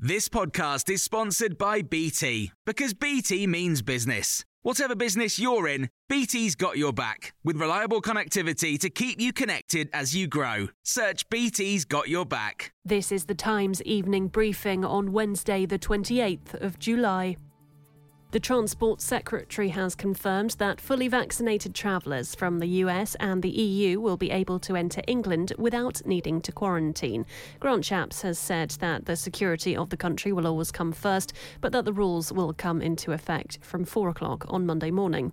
This podcast is sponsored by BT because BT means business. Whatever business you're in, BT's got your back with reliable connectivity to keep you connected as you grow. Search BT's got your back. This is the Times evening briefing on Wednesday, the 28th of July. The Transport Secretary has confirmed that fully vaccinated travellers from the US and the EU will be able to enter England without needing to quarantine. Grant Shapps has said that the security of the country will always come first, but that the rules will come into effect from 4 o'clock on Monday morning.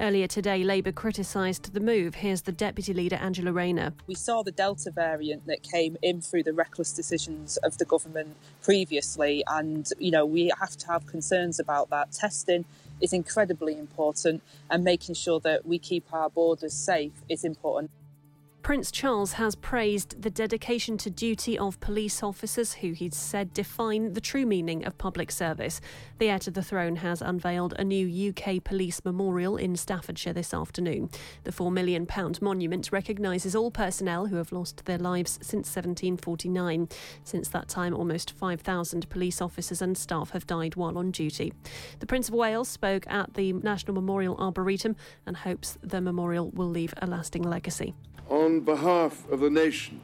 Earlier today, Labour criticised the move. Here's the Deputy Leader, Angela Rayner. We saw the Delta variant that came in through the reckless decisions of the government previously, and you know we have to have concerns about that. Testing is incredibly important, and making sure that we keep our borders safe is important. Prince Charles has praised the dedication to duty of police officers who he's said define the true meaning of public service. The heir to the throne has unveiled a new UK police memorial in Staffordshire this afternoon. The £4 million monument recognises all personnel who have lost their lives since 1749. Since that time, almost 5,000 police officers and staff have died while on duty. The Prince of Wales spoke at the National Memorial Arboretum and hopes the memorial will leave a lasting legacy. On behalf of the nation,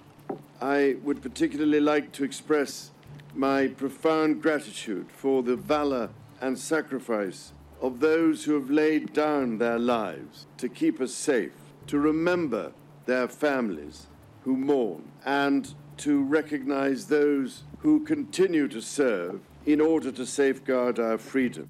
I would particularly like to express my profound gratitude for the valour and sacrifice of those who have laid down their lives to keep us safe, to remember their families who mourn, and to recognise those who continue to serve in order to safeguard our freedom.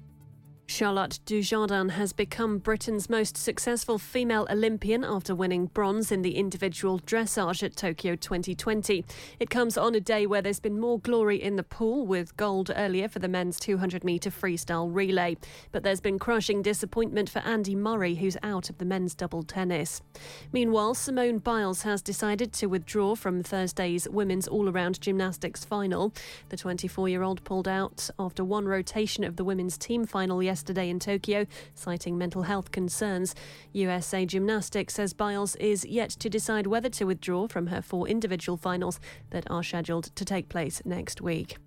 Charlotte Dujardin has become Britain's most successful female Olympian after winning bronze in the individual dressage at Tokyo 2020. It comes on a day where there's been more glory in the pool, with gold earlier for the men's 200 metre freestyle relay. But there's been crushing disappointment for Andy Murray, who's out of the men's double tennis. Meanwhile, Simone Biles has decided to withdraw from Thursday's women's all around gymnastics final. The 24 year old pulled out after one rotation of the women's team final yesterday yesterday in Tokyo, citing mental health concerns. USA Gymnastics says Biles is yet to decide whether to withdraw from her four individual finals that are scheduled to take place next week.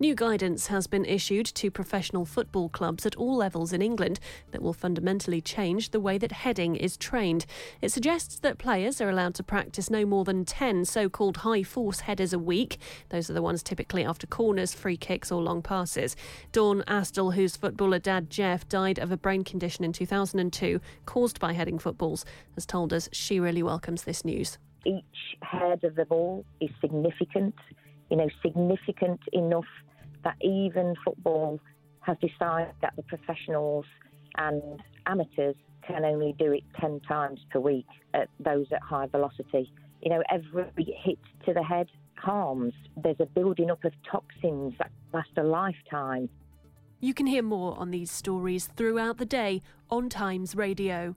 New guidance has been issued to professional football clubs at all levels in England that will fundamentally change the way that heading is trained. It suggests that players are allowed to practice no more than 10 so called high force headers a week. Those are the ones typically after corners, free kicks, or long passes. Dawn Astle, whose footballer dad Jeff died of a brain condition in 2002 caused by heading footballs, has told us she really welcomes this news. Each head of the ball is significant you know, significant enough that even football has decided that the professionals and amateurs can only do it 10 times per week at those at high velocity. You know, every hit to the head harms. There's a building up of toxins that last a lifetime. You can hear more on these stories throughout the day on Times Radio.